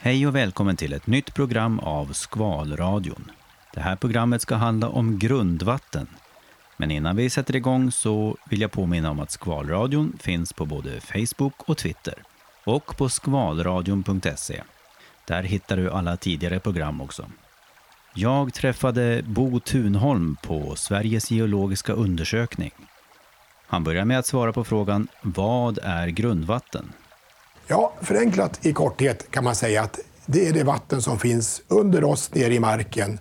Hej och välkommen till ett nytt program av Skvalradion. Det här programmet ska handla om grundvatten. Men innan vi sätter igång så vill jag påminna om att Skvalradion finns på både Facebook och Twitter. Och på skvalradion.se. Där hittar du alla tidigare program också. Jag träffade Bo Tunholm på Sveriges geologiska undersökning. Han börjar med att svara på frågan Vad är grundvatten? Ja, förenklat i korthet kan man säga att det är det vatten som finns under oss nere i marken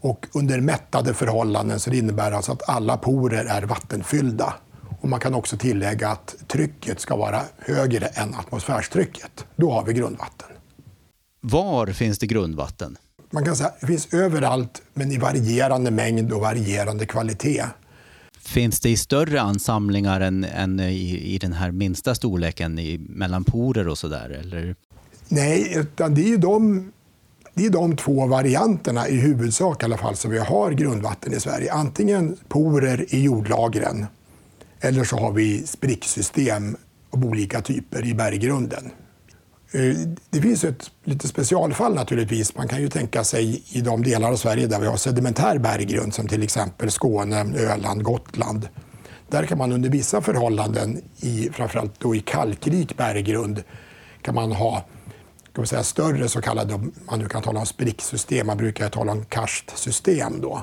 och under mättade förhållanden. Så det innebär alltså att alla porer är vattenfyllda. Och man kan också tillägga att trycket ska vara högre än atmosfärstrycket. Då har vi grundvatten. Var finns det grundvatten? Man kan säga att det finns överallt, men i varierande mängd och varierande kvalitet. Finns det i större ansamlingar än, än i, i, den här minsta storleken i, mellan porer och sådär? Eller? Nej, utan det är ju de, det är de två varianterna i huvudsak i alla fall som vi har grundvatten i Sverige. Antingen porer i jordlagren eller så har vi spricksystem av olika typer i berggrunden. Eh, det finns ett lite specialfall naturligtvis. Man kan ju tänka sig i de delar av Sverige där vi har sedimentär berggrund som till exempel Skåne, Öland, Gotland. Där kan man under vissa förhållanden, i, framförallt då i kalkrik berggrund, kan man ha kan säga, större så kallade, man nu kan tala om spricksystem, man brukar tala om karstsystem då.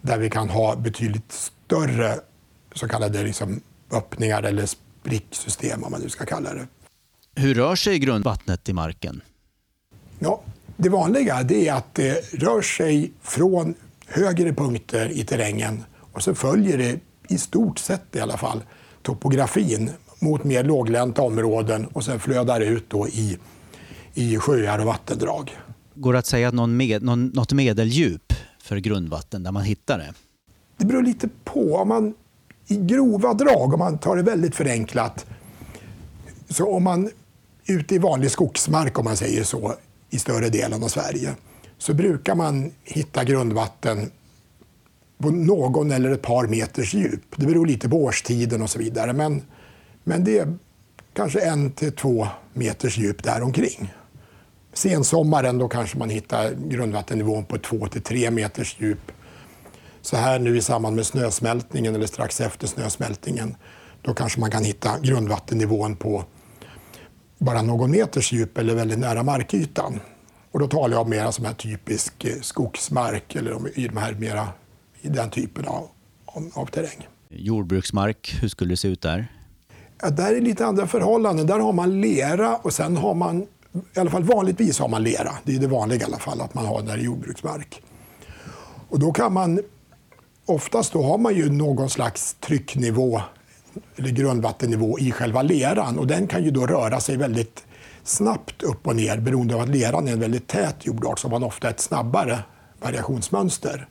Där vi kan ha betydligt större så kallade liksom, öppningar eller spricksystem om man nu ska kalla det. Hur rör sig grundvattnet i marken? Ja, det vanliga är att det rör sig från högre punkter i terrängen och så följer det i stort sett i alla fall topografin mot mer låglänta områden och sen flödar ut då i, i sjöar och vattendrag. Går det att säga någon med, någon, något medeldjup för grundvatten där man hittar det? Det beror lite på. Om man i grova drag, om man tar det väldigt förenklat, så om man ute i vanlig skogsmark, om man säger så, i större delen av Sverige, så brukar man hitta grundvatten på någon eller ett par meters djup. Det beror lite på årstiden och så vidare. Men, men det är kanske en till två meters djup däromkring. Sensommaren då kanske man hittar grundvattennivån på två till tre meters djup. Så här nu i samband med snösmältningen eller strax efter snösmältningen då kanske man kan hitta grundvattennivån på bara någon meters djup eller väldigt nära markytan. Och då talar jag om mer som här typisk eh, skogsmark eller i, de här mera, i den typen av, av terräng. Jordbruksmark, hur skulle det se ut där? Ja, där är lite andra förhållanden. Där har man lera och sen har man, i alla fall vanligtvis har man lera. Det är det vanliga i alla fall, att man har där i jordbruksmark. Och då kan man, oftast då har man ju någon slags trycknivå eller grundvattennivå i själva leran. Och den kan ju då röra sig väldigt snabbt upp och ner beroende på att leran är en väldigt tät jordart så har man ofta ett snabbare variationsmönster.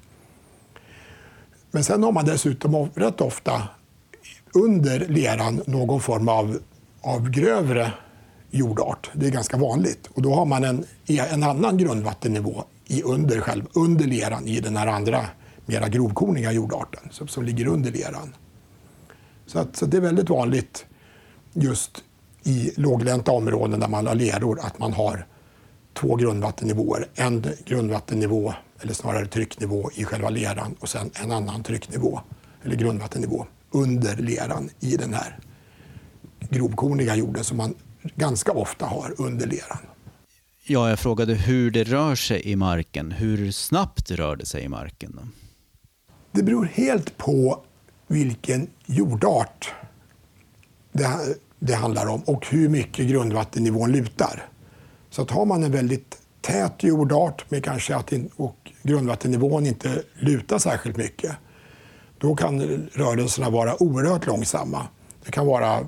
Men sen har man dessutom rätt ofta under leran någon form av, av grövre jordart. Det är ganska vanligt. Och då har man en, en annan grundvattennivå i under, själv, under leran i den här andra mera grovkorniga jordarten som, som ligger under leran. Så, att, så det är väldigt vanligt just i låglänta områden där man har leror att man har två grundvattennivåer. En grundvattennivå, eller snarare trycknivå, i själva leran och sen en annan trycknivå, eller grundvattennivå, under leran i den här grovkorniga jorden som man ganska ofta har under leran. Ja, jag frågade hur det rör sig i marken. Hur snabbt rör det sig i marken? Det beror helt på vilken jordart det, det handlar om och hur mycket grundvattennivån lutar. Så att har man en väldigt tät jordart med kanske att in, och grundvattennivån inte lutar särskilt mycket, då kan rörelserna vara oerhört långsamma. Det kan vara,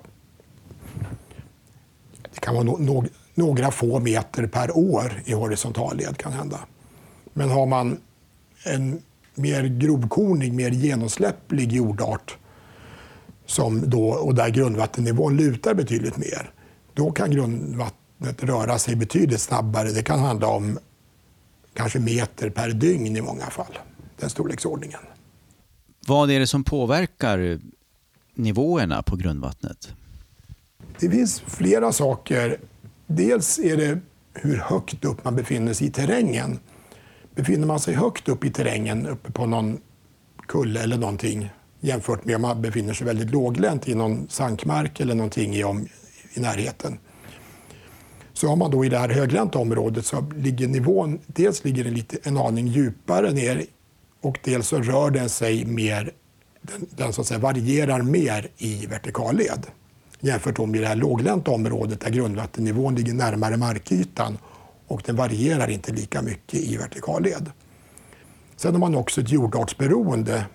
det kan vara no, no, några få meter per år i horisontalled kan hända. Men har man en mer grovkornig, mer genomsläpplig jordart som då, och där grundvattennivån lutar betydligt mer, då kan grundvattnet röra sig betydligt snabbare. Det kan handla om kanske meter per dygn i många fall, den storleksordningen. Vad är det som påverkar nivåerna på grundvattnet? Det finns flera saker. Dels är det hur högt upp man befinner sig i terrängen. Befinner man sig högt upp i terrängen, uppe på någon kulle eller någonting jämfört med om man befinner sig väldigt låglänt i någon sankmark eller någonting i, om, i närheten. Så har man då i det här höglänta området så ligger nivån, dels ligger den lite, en aning djupare ner och dels så rör den sig mer, den, den så att säga varierar mer i vertikalled jämfört med det här låglänta området där grundvattennivån ligger närmare markytan och den varierar inte lika mycket i vertikalled. Sen har man också ett jordartsberoende.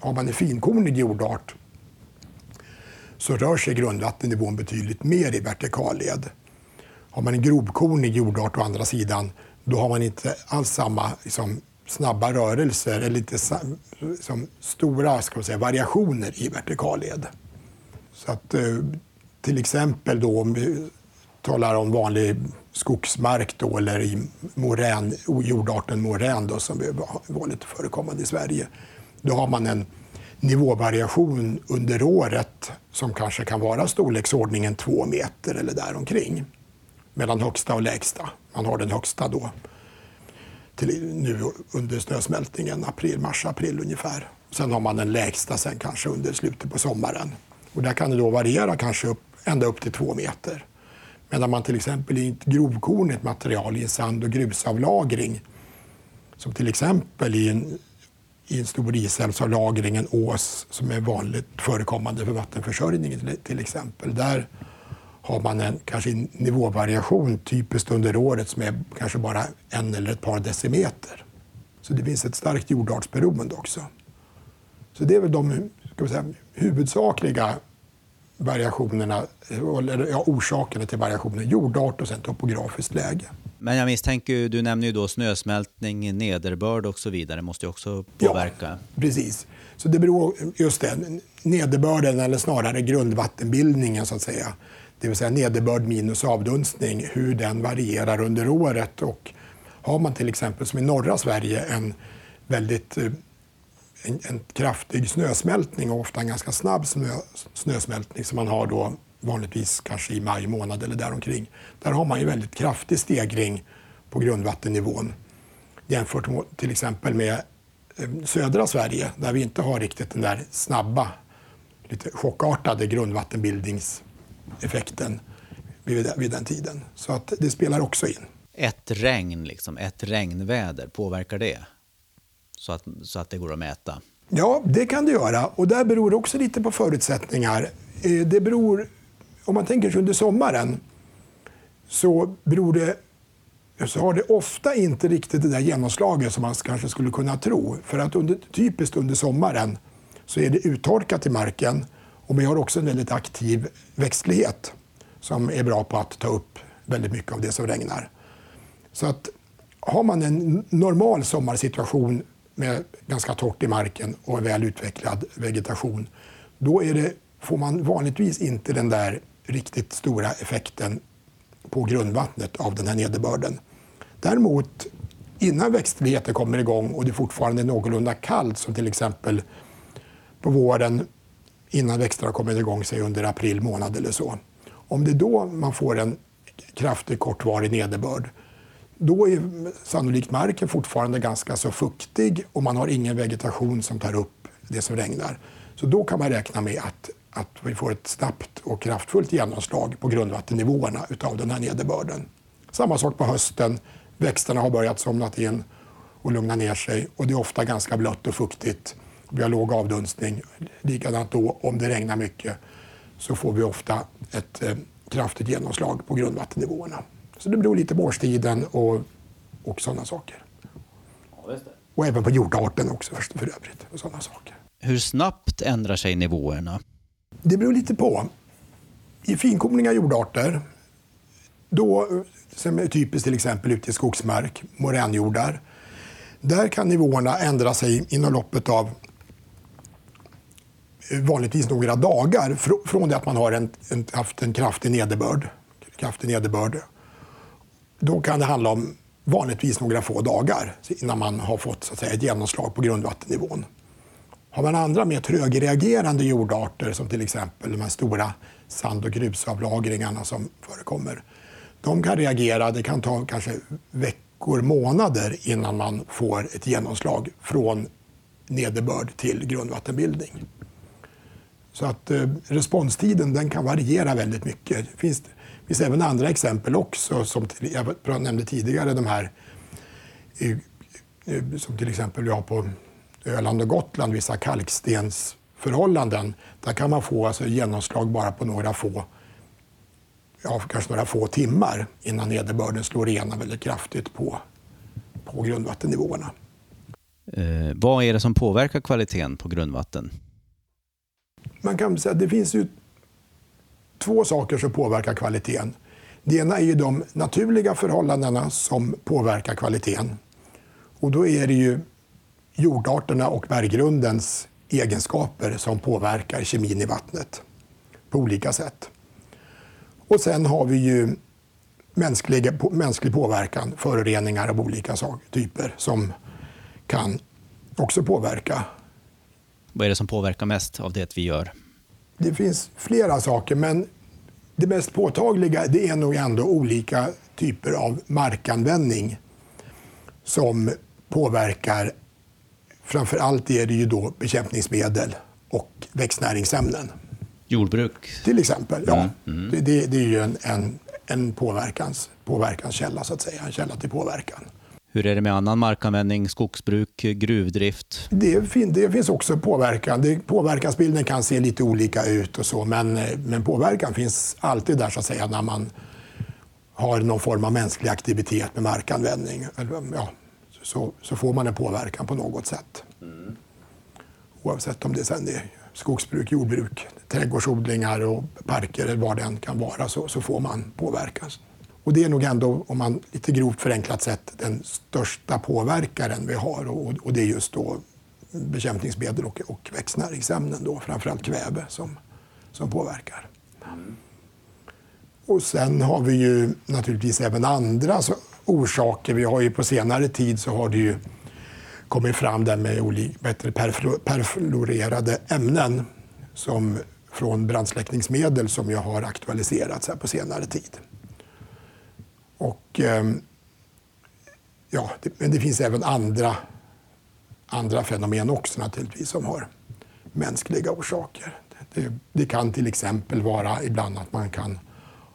Har man en finkornig jordart så rör sig grundvattennivån betydligt mer i vertikalled. Har man en grovkornig jordart å andra sidan, då har man inte alls samma liksom, snabba rörelser eller lite liksom, stora ska säga, variationer i vertikalled. Så att, eh, till exempel då, om vi talar om vanlig skogsmark då, eller i morän, jordarten morän då, som är vanligt förekommande i Sverige. Då har man en nivåvariation under året som kanske kan vara storleksordningen två meter eller däromkring. Mellan högsta och lägsta. Man har den högsta då till nu under snösmältningen, april, mars, april ungefär. Sen har man den lägsta sen kanske under slutet på sommaren. Och där kan det då variera kanske upp, ända upp till två meter. Medan man till exempel i ett grovkornigt material i en sand och grusavlagring som till exempel i en, i en stor isälvsavlagring, en ås som är vanligt förekommande för vattenförsörjningen till, till exempel. Där har man en kanske en nivåvariation typiskt under året som är kanske bara en eller ett par decimeter. Så det finns ett starkt jordartsberoende också. Så det är väl de ska vi säga, huvudsakliga variationerna, eller ja, orsakerna till variationen. Jordart och sen topografiskt läge. Men jag misstänker, du nämner ju då snösmältning, nederbörd och så vidare, måste ju också påverka. Ja, precis. Så det beror, just det, nederbörden eller snarare grundvattenbildningen så att säga. Det vill säga nederbörd minus avdunstning, hur den varierar under året. Och har man till exempel som i norra Sverige en väldigt eh, en, en, kraftig snösmältning och ofta en ganska snabb snö, snösmältning som man har då vanligtvis kanske i maj månad eller däromkring. Där har man ju väldigt kraftig stegring på grundvattennivån jämfört med till exempel med eh, södra Sverige där vi inte har riktigt den där snabba, lite chockartade grundvattenbildningseffekten vid, vid den tiden. Så att det spelar också in. Ett regn, liksom, ett regnväder, påverkar det? Så att, så att det går att mäta? Ja, det kan det göra. Och där beror det också lite på förutsättningar. Eh, det beror, om man tänker sig under sommaren så beror det så har det ofta inte riktigt det där genomslaget som man kanske skulle kunna tro. För att under, typiskt under sommaren så är det uttorkat i marken och vi har också en väldigt aktiv växtlighet som är bra på att ta upp väldigt mycket av det som regnar. Så att har man en normal sommarsituation med ganska torrt i marken och en väl utvecklad vegetation, då är det, får man vanligtvis inte den där riktigt stora effekten på grundvattnet av den här nederbörden. Däremot innan växtligheten kommer igång och det fortfarande är någorlunda kallt som till exempel på våren innan växterna kommer igång, sig under april månad eller så. Om det är då man får en kraftig kortvarig nederbörd, då är sannolikt marken fortfarande ganska så fuktig och man har ingen vegetation som tar upp det som regnar. Så då kan man räkna med att, att vi får ett snabbt och kraftfullt genomslag på grundvattennivåerna utav den här nederbörden. Samma sak på hösten. Växterna har börjat somna in och lugna ner sig och det är ofta ganska blött och fuktigt. Vi har låg avdunstning. Likadant då, om det regnar mycket så får vi ofta ett eh, kraftigt genomslag på grundvattennivåerna. Så det beror lite på årstiden och, och sådana saker. Ja, och även på jordarten också för, för övrigt. Och sådana saker. Hur snabbt ändrar sig nivåerna? Det beror lite på. I finkorniga jordarter, då, som är typiskt till exempel ute i skogsmark, moränjordar, där kan nivåerna ändra sig inom loppet av vanligtvis några dagar från det att man har en, en, haft en kraftig nederbörd, kraftig nederbörd då kan det handla om vanligtvis några få dagar innan man har fått så att säga, ett genomslag på grundvattennivån. Har man andra mer trögreagerande jordarter som till exempel de här stora sand och grusavlagringarna som förekommer, de kan reagera. Det kan ta kanske veckor, månader innan man får ett genomslag från nederbörd till grundvattenbildning. Så att eh, responstiden den kan variera väldigt mycket. Finns, det finns även andra exempel också, som till, jag nämnde tidigare de här eh, eh, som till exempel vi har på Öland och Gotland, vissa kalkstensförhållanden. Där kan man få alltså, genomslag bara på några få ja, kanske några få timmar innan nederbörden slår igenom väldigt kraftigt på, på grundvattennivåerna. Eh, vad är det som påverkar kvaliteten på grundvatten? Man kan säga att det finns ju två saker som påverkar kvaliteten. Det ena är ju de naturliga förhållandena som påverkar kvaliteten. Och då är det ju jordarterna och berggrundens egenskaper som påverkar kemin i vattnet på olika sätt. Och sen har vi ju mänsklig, mänsklig påverkan, föroreningar av olika typer som kan också påverka. Vad är det som påverkar mest av det vi gör? Det finns flera saker, men det mest påtagliga det är nog ändå olika typer av markanvändning som påverkar. Framför allt är det ju då bekämpningsmedel och växtnäringsämnen. Jordbruk? Till exempel, ja. Mm. Mm. Det, det, det, är ju en, en, en påverkans, påverkanskälla, så att säga. En källa till påverkan. Hur är det med annan markanvändning, skogsbruk, gruvdrift? Det, fin det finns också påverkan. Det, påverkansbilden kan se lite olika ut och så, men, men påverkan finns alltid där så att säga när man har någon form av mänsklig aktivitet med markanvändning. Ja, så, så får man en påverkan på något sätt. Mm. Oavsett om det sen är skogsbruk, jordbruk, trädgårdsodlingar och parker eller vad det än kan vara så, så får man påverkan. Och det är nog ändå, om man lite grovt förenklat sett, den största påverkaren vi har. Och, och det är just då bekämpningsmedel och, och växtnäringsämnen, då, framförallt kväve, som, som påverkar. Och sen har vi ju naturligtvis även andra orsaker. Vi har ju på senare tid så har det ju kommit fram där med bättre perfluorerade ämnen som från brandsläckningsmedel som jag har aktualiserats här på senare tid. Och, ehm, ja, det, men det finns även andra, andra fenomen också naturligtvis som har mänskliga orsaker. Det, det kan till exempel vara ibland att man kan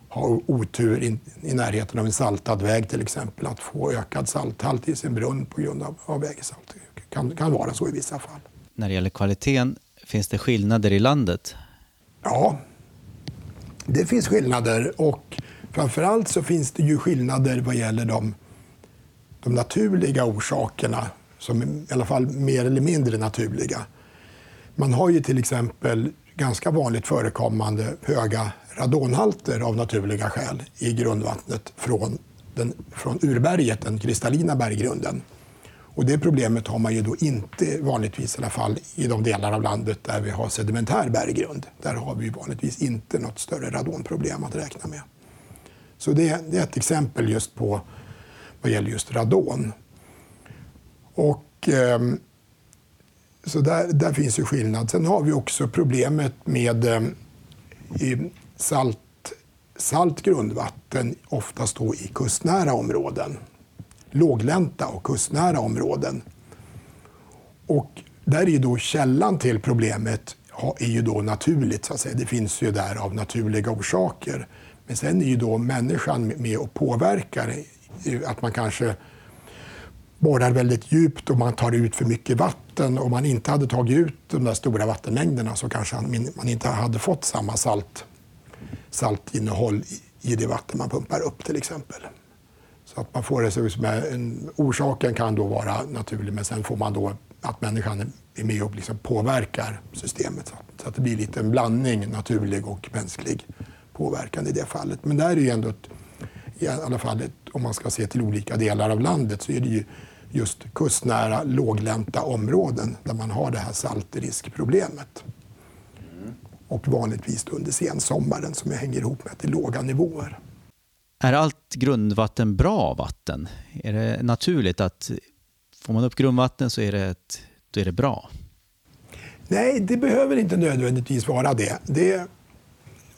ha otur in, i närheten av en saltad väg till exempel, att få ökad salthalt i sin brunn på grund av, av vägsalt. Det kan, kan vara så i vissa fall. När det gäller kvaliteten, finns det skillnader i landet? Ja, det finns skillnader och framförallt så finns det ju skillnader vad gäller de, de naturliga orsakerna, som är i alla fall mer eller mindre naturliga. Man har ju till exempel ganska vanligt förekommande höga radonhalter av naturliga skäl i grundvattnet från, den, från urberget, den kristallina berggrunden. Och det problemet har man ju då inte vanligtvis i alla fall i de delar av landet där vi har sedimentär berggrund. Där har vi vanligtvis inte något större radonproblem att räkna med. Så det, det är ett exempel just på vad gäller just radon. Och, eh, så där, där finns ju skillnad. Sen har vi också problemet med eh, salt, salt grundvatten, oftast då i kustnära områden. Låglänta och kustnära områden. Och där är ju då källan till problemet är ju då naturligt. Så att säga. Det finns ju där av naturliga orsaker. Men sen är ju då människan med och påverkar. Eh, att man kanske borrar väldigt djupt och man tar ut för mycket vatten. Om man inte hade tagit ut de där stora vattenmängderna så kanske man inte hade fått samma salt, saltinnehåll i det vatten man pumpar upp till exempel. Så att man får det som en, orsaken kan då vara naturlig men sen får man då att människan är med och liksom påverkar systemet. Så att det blir lite en blandning naturlig och mänsklig påverkan i det fallet. Men där är ju ändå ett, i alla fall ett, om man ska se till olika delar av landet så är det ju just kustnära låglänta områden där man har det här saltriskproblemet. Och vanligtvis under sensommaren som hänger ihop med att det är låga nivåer. Är allt grundvatten bra vatten? Är det naturligt att får man upp grundvatten så är det, ett, då är det bra? Nej, det behöver inte nödvändigtvis vara det. det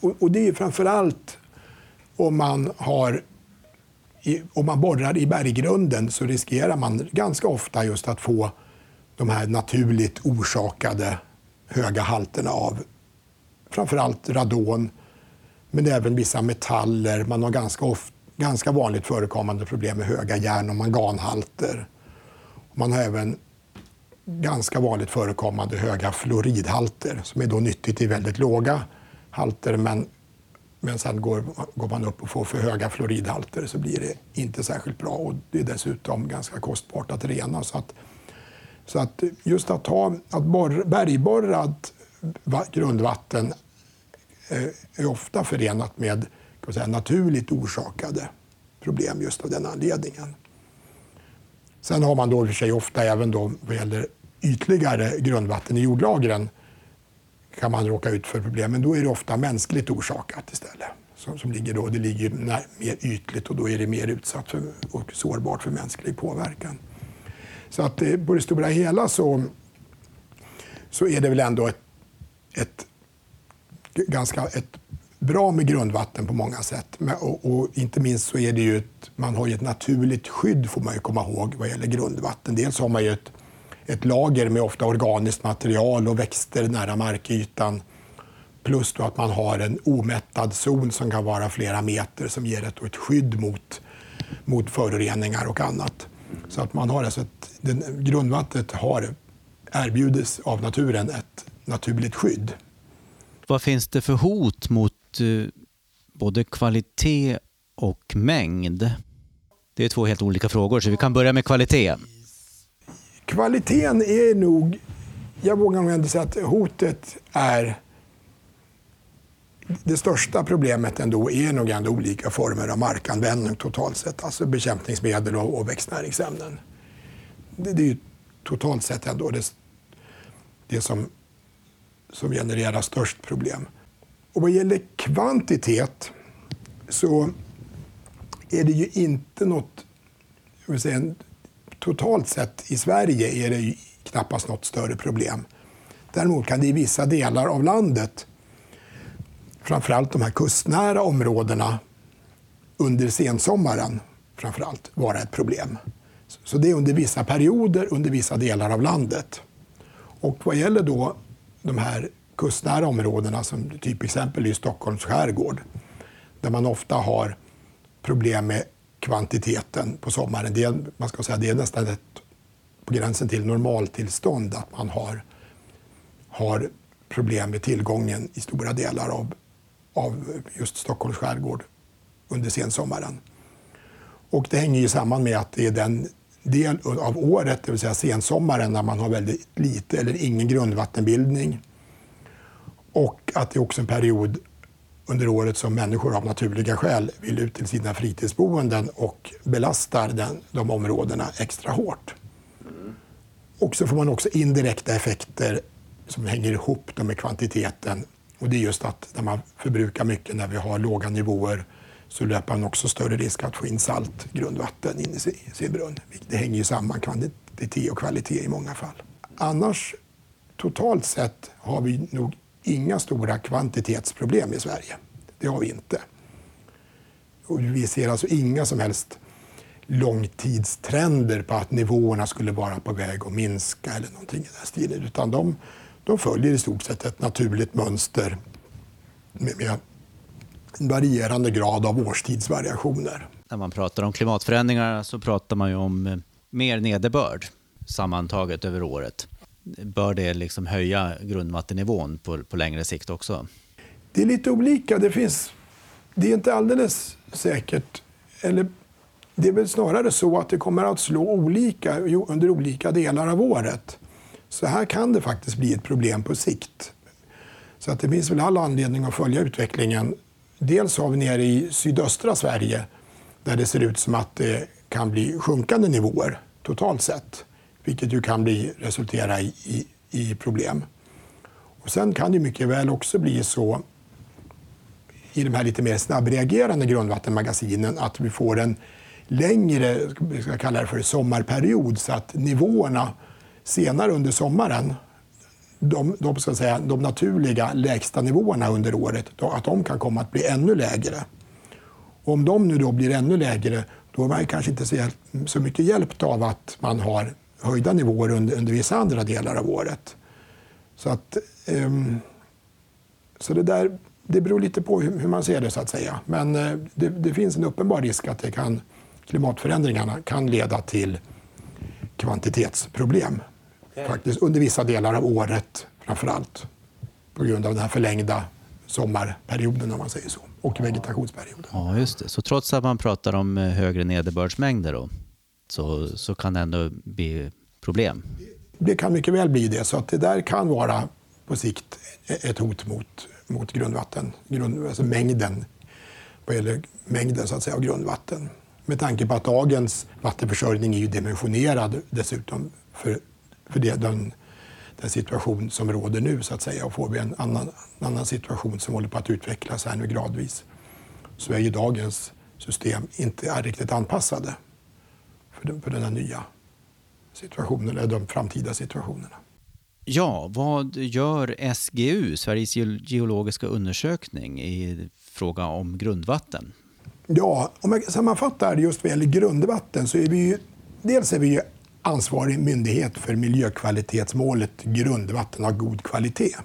och, och det är framför allt om man har i, om man borrar i berggrunden så riskerar man ganska ofta just att få de här naturligt orsakade höga halterna av framförallt radon, men även vissa metaller. Man har ganska, ofta, ganska vanligt förekommande problem med höga järn och manganhalter. Man har även ganska vanligt förekommande höga fluoridhalter som är då nyttigt i väldigt låga halter men, men sen går, går man upp och får för höga fluoridhalter så blir det inte särskilt bra och det är dessutom ganska kostbart att rena. Så att, så att just att ha att borr, bergborrat grundvatten eh, är ofta förenat med kan säga, naturligt orsakade problem just av den anledningen. Sen har man då i och för sig ofta även då vad gäller ytligare grundvatten i jordlagren kan man råka ut för problem, men då är det ofta mänskligt orsakat istället. Som, som ligger då, det ligger när, mer ytligt och då är det mer utsatt för, och sårbart för mänsklig påverkan. Så att det, på det stora hela så, så är det väl ändå ett, ett ganska ett bra med grundvatten på många sätt. Och, och, inte minst så är det ju ett, man har ju ett naturligt skydd får man ju komma ihåg vad gäller grundvatten. Dels har man ju ett, ett lager med ofta organiskt material och växter nära markytan. Plus då att man har en omättad zon som kan vara flera meter som ger ett, ett skydd mot, mot föroreningar och annat. Så att man har alltså ett, den, grundvattnet har erbjudes av naturen ett naturligt skydd. Vad finns det för hot mot eh, både kvalitet och mängd? Det är två helt olika frågor, så vi kan börja med kvalitet. Kvaliteten är nog, jag vågar nog ändå säga att hotet är det största problemet ändå är nog ändå olika former av markanvändning totalt sett. Alltså bekämpningsmedel och, och växtnäringsämnen. Det, det är ju totalt sett ändå det, det som, som genererar störst problem. Och vad gäller kvantitet så är det ju inte något... Jag vill säga, totalt sett i Sverige är det knappast något större problem. Däremot kan det i vissa delar av landet framförallt de här kustnära områdena under sensommaren framförallt vara ett problem. Så det är under vissa perioder under vissa delar av landet. Och vad gäller då de här kustnära områdena som typexempel i Stockholms skärgård där man ofta har problem med kvantiteten på sommaren. Det är, man ska säga, det är nästan ett, på gränsen till normaltillstånd att man har, har problem med tillgången i stora delar av av just Stockholms skärgård under sensommaren. Och det hänger ju samman med att det är den del av året, det vill säga sensommaren, när man har väldigt lite eller ingen grundvattenbildning. Och att det är också en period under året som människor av naturliga skäl vill ut till sina fritidsboenden och belastar den, de områdena extra hårt. Och så får man också indirekta effekter som hänger ihop med kvantiteten och det är just att när man förbrukar mycket när vi har låga nivåer så löper man också större risk att få in salt grundvatten in i sin brunn. Det hänger ju samman, kvantitet och kvalitet i många fall. Annars, totalt sett, har vi nog inga stora kvantitetsproblem i Sverige. Det har vi inte. Och vi ser alltså inga som helst långtidstrender på att nivåerna skulle vara på väg att minska eller någonting i den stilen. Utan de, de följer i stort sett ett naturligt mönster med, med en varierande grad av årstidsvariationer. När man pratar om klimatförändringar så pratar man ju om eh, mer nederbörd sammantaget över året. Bör det liksom höja grundvattennivån på, på längre sikt också? Det är lite olika. Det, finns, det är inte alldeles säkert. Eller det är väl snarare så att det kommer att slå olika under olika delar av året. Så här kan det faktiskt bli ett problem på sikt. Så att det finns väl all anledning att följa utvecklingen. Dels har vi nere i sydöstra Sverige där det ser ut som att det kan bli sjunkande nivåer totalt sett. Vilket ju kan bli, resultera i, i, i problem. Och sen kan det mycket väl också bli så i de här lite mer snabbreagerande grundvattenmagasinen att vi får en längre, vi ska kalla det för sommarperiod, så att nivåerna senare under sommaren, de, de, ska säga, de naturliga lägsta nivåerna under året, då, att de kan komma att bli ännu lägre. Och om de nu då blir ännu lägre, då är man kanske inte så, hjälp, så mycket hjälpt av att man har höjda nivåer under, under vissa andra delar av året. Så, att, um, så det där det beror lite på hur, hur man ser det. så att säga. Men uh, det, det, finns en uppenbar risk att det kan, klimatförändringarna kan leda till kvantitetsproblem. Okay. Faktiskt under vissa delar av året framför allt. På grund av den här förlängda sommarperioden om man säger så. Och vegetationsperioden. Ja, just det. Så trots att man pratar om eh, högre nederbördsmängder då, så, så kan det ändå bli problem? Det kan mycket väl bli det. Så att det där kan vara på sikt ett hot mot, mot grundvatten, grund, alltså mängden, vad gäller mängden så att säga, av grundvatten. Med tanke på att dagens vattenförsörjning är ju dimensionerad dessutom för, för det, den, den situation som råder nu. så att säga. Och får vi en annan, en annan situation som håller på att utvecklas här nu gradvis så är ju dagens system inte är riktigt anpassade för den, för den här nya situationen, eller de framtida situationerna. Ja, vad gör SGU, Sveriges geologiska undersökning, i fråga om grundvatten? Ja, om jag sammanfattar just vad gäller grundvatten så är vi ju, dels är vi ju ansvarig myndighet för miljökvalitetsmålet grundvatten av god kvalitet.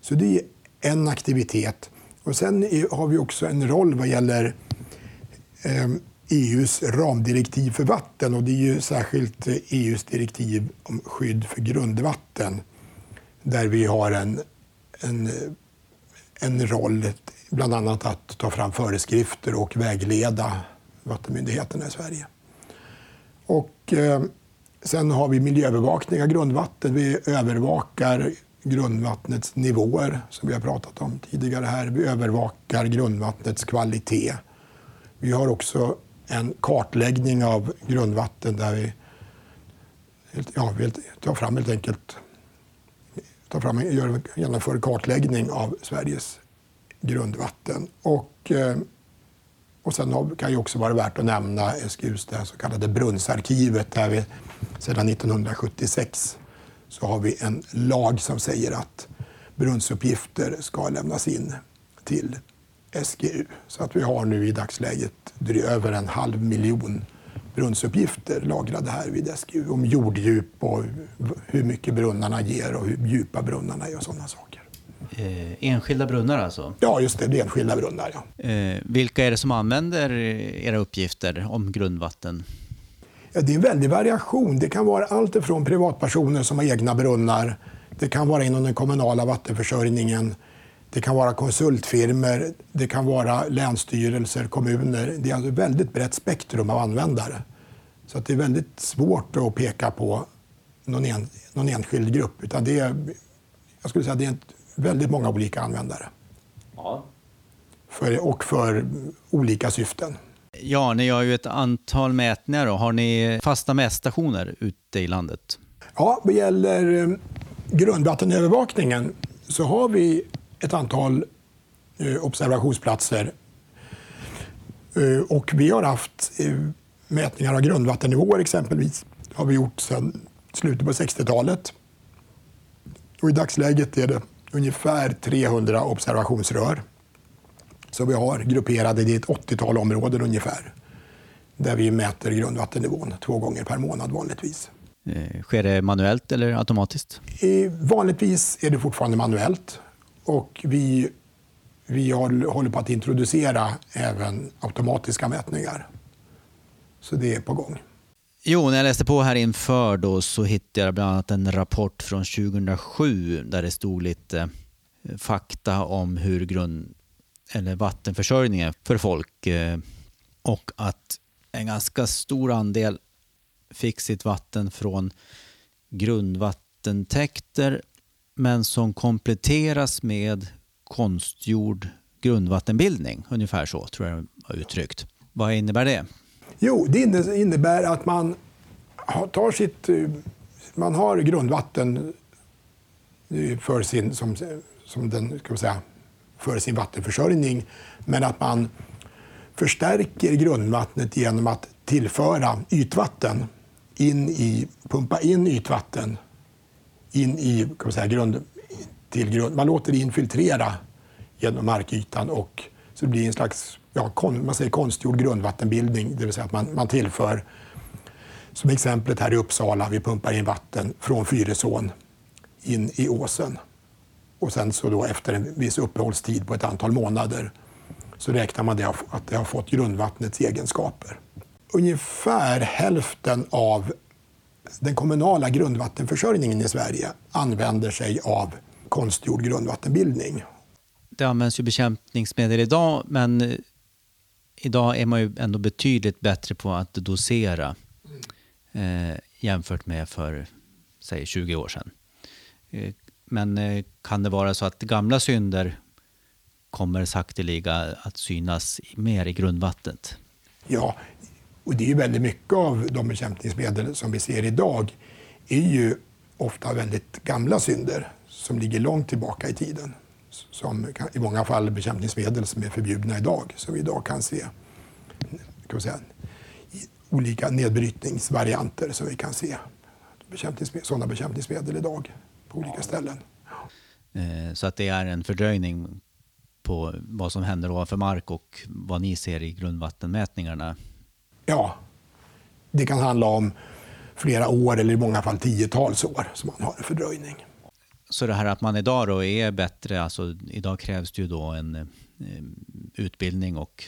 Så det är en aktivitet. Och sen har vi också en roll vad gäller eh, EUs ramdirektiv för vatten och det är ju särskilt eh, e EUs direktiv om skydd för grundvatten där vi har en, en, en roll, bland annat att ta fram föreskrifter och vägleda vattenmyndigheterna i Sverige. Och, eh, sen har vi miljöövervakning av grundvatten. Vi övervakar grundvattnets nivåer, som vi har pratat om tidigare här. Vi övervakar grundvattnets kvalitet. Vi har också en kartläggning av grundvatten där vi ja, vi tar fram helt enkelt tar fram, gör, genomför en kartläggning av Sveriges grundvatten. Och, eh, och sen kan det också vara värt att nämna SGUs det så kallade brunnsarkivet där vi sedan 1976 så har vi en lag som säger att brunnsuppgifter ska lämnas in till SGU. Så att vi har nu i dagsläget över en halv miljon brunnsuppgifter lagrade här vid SGU om jorddjup och hur mycket brunnarna ger och hur djupa brunnarna är och sådana saker. Eh, enskilda brunnar alltså? Ja, just det. det är enskilda brunnar. Ja. Eh, vilka är det som använder era uppgifter om grundvatten? Ja, det är en väldig variation. Det kan vara allt ifrån privatpersoner som har egna brunnar. Det kan vara inom den kommunala vattenförsörjningen. Det kan vara konsultfirmor, det kan vara länsstyrelser, kommuner. Det är alltså ett väldigt brett spektrum av användare. Så att det är väldigt svårt att peka på någon, en, någon enskild grupp. Utan det är, jag skulle säga det är väldigt många olika användare. Ja. För, och för olika syften. Ja, ni gör ju ett antal mätningar. Då. Har ni fasta mätstationer ute i landet? Ja, vad gäller grundvattenövervakningen så har vi ett antal eh, observationsplatser. Eh, och vi har haft mätningar av grundvattennivåer exempelvis. Det har vi gjort sedan slutet på 60-talet. Och I dagsläget är det ungefär 300 observationsrör så vi har grupperade i ett 80-tal områden ungefär där vi mäter grundvattennivån två gånger per månad vanligtvis. Eh, sker det manuellt eller automatiskt? Vanligtvis är det fortfarande manuellt och vi, vi håller på att introducera även automatiska mätningar. Så det är på gång. Jo, när jag läste på här inför då så hittade jag bland annat en rapport från 2007 där det stod lite eh, fakta om hur grund, eller vattenförsörjningen för folk eh, och att en ganska stor andel fick sitt vatten från grundvattentäkter men som kompletteras med konstgjord grundvattenbildning. Ungefär så tror jag det var uttryckt. Vad innebär det? Jo, det innebär att man tar sitt... Eh, man har grundvatten eh, för sin, som, som den, ska man säga, för sin vattenförsörjning men att man förstärker grundvattnet genom att tillföra ytvatten in i, pumpa in ytvatten in i kan man säga, grund, till grund. Man låter det infiltrera genom markytan och så det blir en slags ja, kon, man säger konstgjord grundvattenbildning, det vill säga att man, man tillför, som exemplet här i Uppsala, vi pumpar in vatten från Fyrisån in i åsen. Och sen så då efter en viss uppehållstid på ett antal månader så räknar man det att det har fått grundvattnets egenskaper. Ungefär hälften av den kommunala grundvattenförsörjningen i Sverige använder sig av konstgjord grundvattenbildning. Det används ju bekämpningsmedel idag, men idag är man ju ändå betydligt bättre på att dosera eh, jämfört med för, säg 20 år sedan. Eh, men eh, kan det vara så att gamla synder kommer sakteliga att synas mer i grundvattnet? Ja, och det är ju väldigt mycket av de bekämpningsmedel som vi ser idag är ju ofta väldigt gamla synder som ligger långt tillbaka i tiden. Som i många fall bekämpningsmedel som är förbjudna idag, som vi idag kan se kan säga, olika nedbrytningsvarianter som vi kan se. Bekämpningsmedel, sådana bekämpningsmedel idag på olika ställen. Eh, så att det är en fördröjning på vad som händer ovanför mark och vad ni ser i grundvattenmätningarna? Ja, det kan handla om flera år eller i många fall tiotals år som man har en fördröjning. Så det här att man idag då är bättre, alltså idag krävs det ju då en eh, utbildning och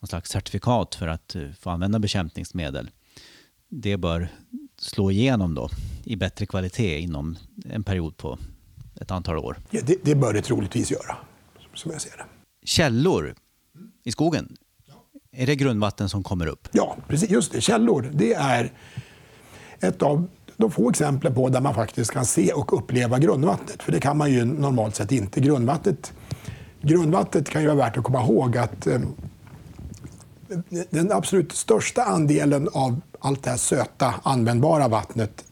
någon slags certifikat för att eh, få använda bekämpningsmedel. Det bör slå igenom då i bättre kvalitet inom en period på ett antal år. Ja, det, det bör det troligtvis göra, som jag ser det. Källor i skogen, är det grundvatten som kommer upp? Ja, precis. Just det. Källor, det är ett av de få exemplen på där man faktiskt kan se och uppleva grundvattnet. För det kan man ju normalt sett inte. Grundvattnet, grundvattnet kan ju vara värt att komma ihåg att eh, den absolut största andelen av allt det här söta, användbara vattnet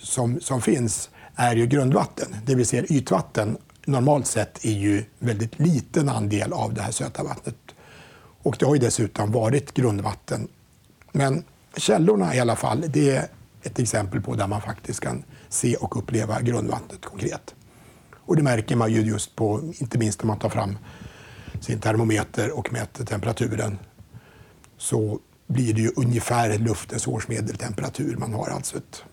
som, som finns är ju grundvatten. Det vill säga ytvatten normalt sett är ju väldigt liten andel av det här söta vattnet. Och det har ju dessutom varit grundvatten. Men källorna i alla fall, det är ett exempel på där man faktiskt kan se och uppleva grundvattnet konkret. Och det märker man ju just på, inte minst när man tar fram sin termometer och mäter temperaturen, så blir det ju ungefär luftens årsmedeltemperatur. Man har alltså ett,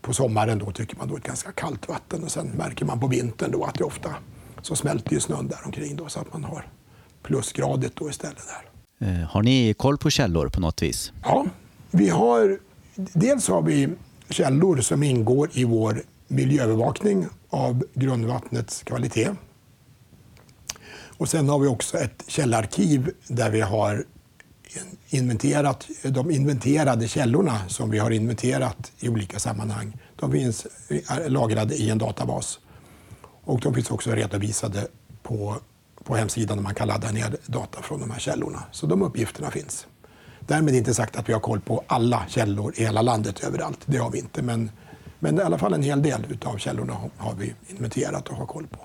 på sommaren då tycker man då ett ganska kallt vatten och sen märker man på vintern då att det ofta så smälter ju snön där omkring då så att man har plusgradigt då istället. Där. Eh, har ni koll på källor på något vis? Ja, vi har, dels har vi källor som ingår i vår miljöövervakning av grundvattnets kvalitet. Och sen har vi också ett källarkiv där vi har inventerat, de inventerade källorna som vi har inventerat i olika sammanhang. De finns lagrade i en databas. Och de finns också redovisade på på hemsidan där man kan ladda ner data från de här källorna. Så de uppgifterna finns. Därmed inte sagt att vi har koll på alla källor i hela landet överallt. Det har vi inte. Men, men i alla fall en hel del av källorna har vi inventerat och har koll på.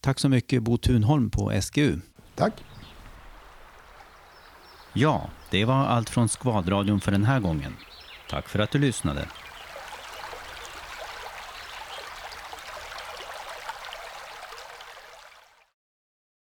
Tack så mycket Bo Thunholm på SGU. Tack. Ja, det var allt från Skvadradion för den här gången. Tack för att du lyssnade.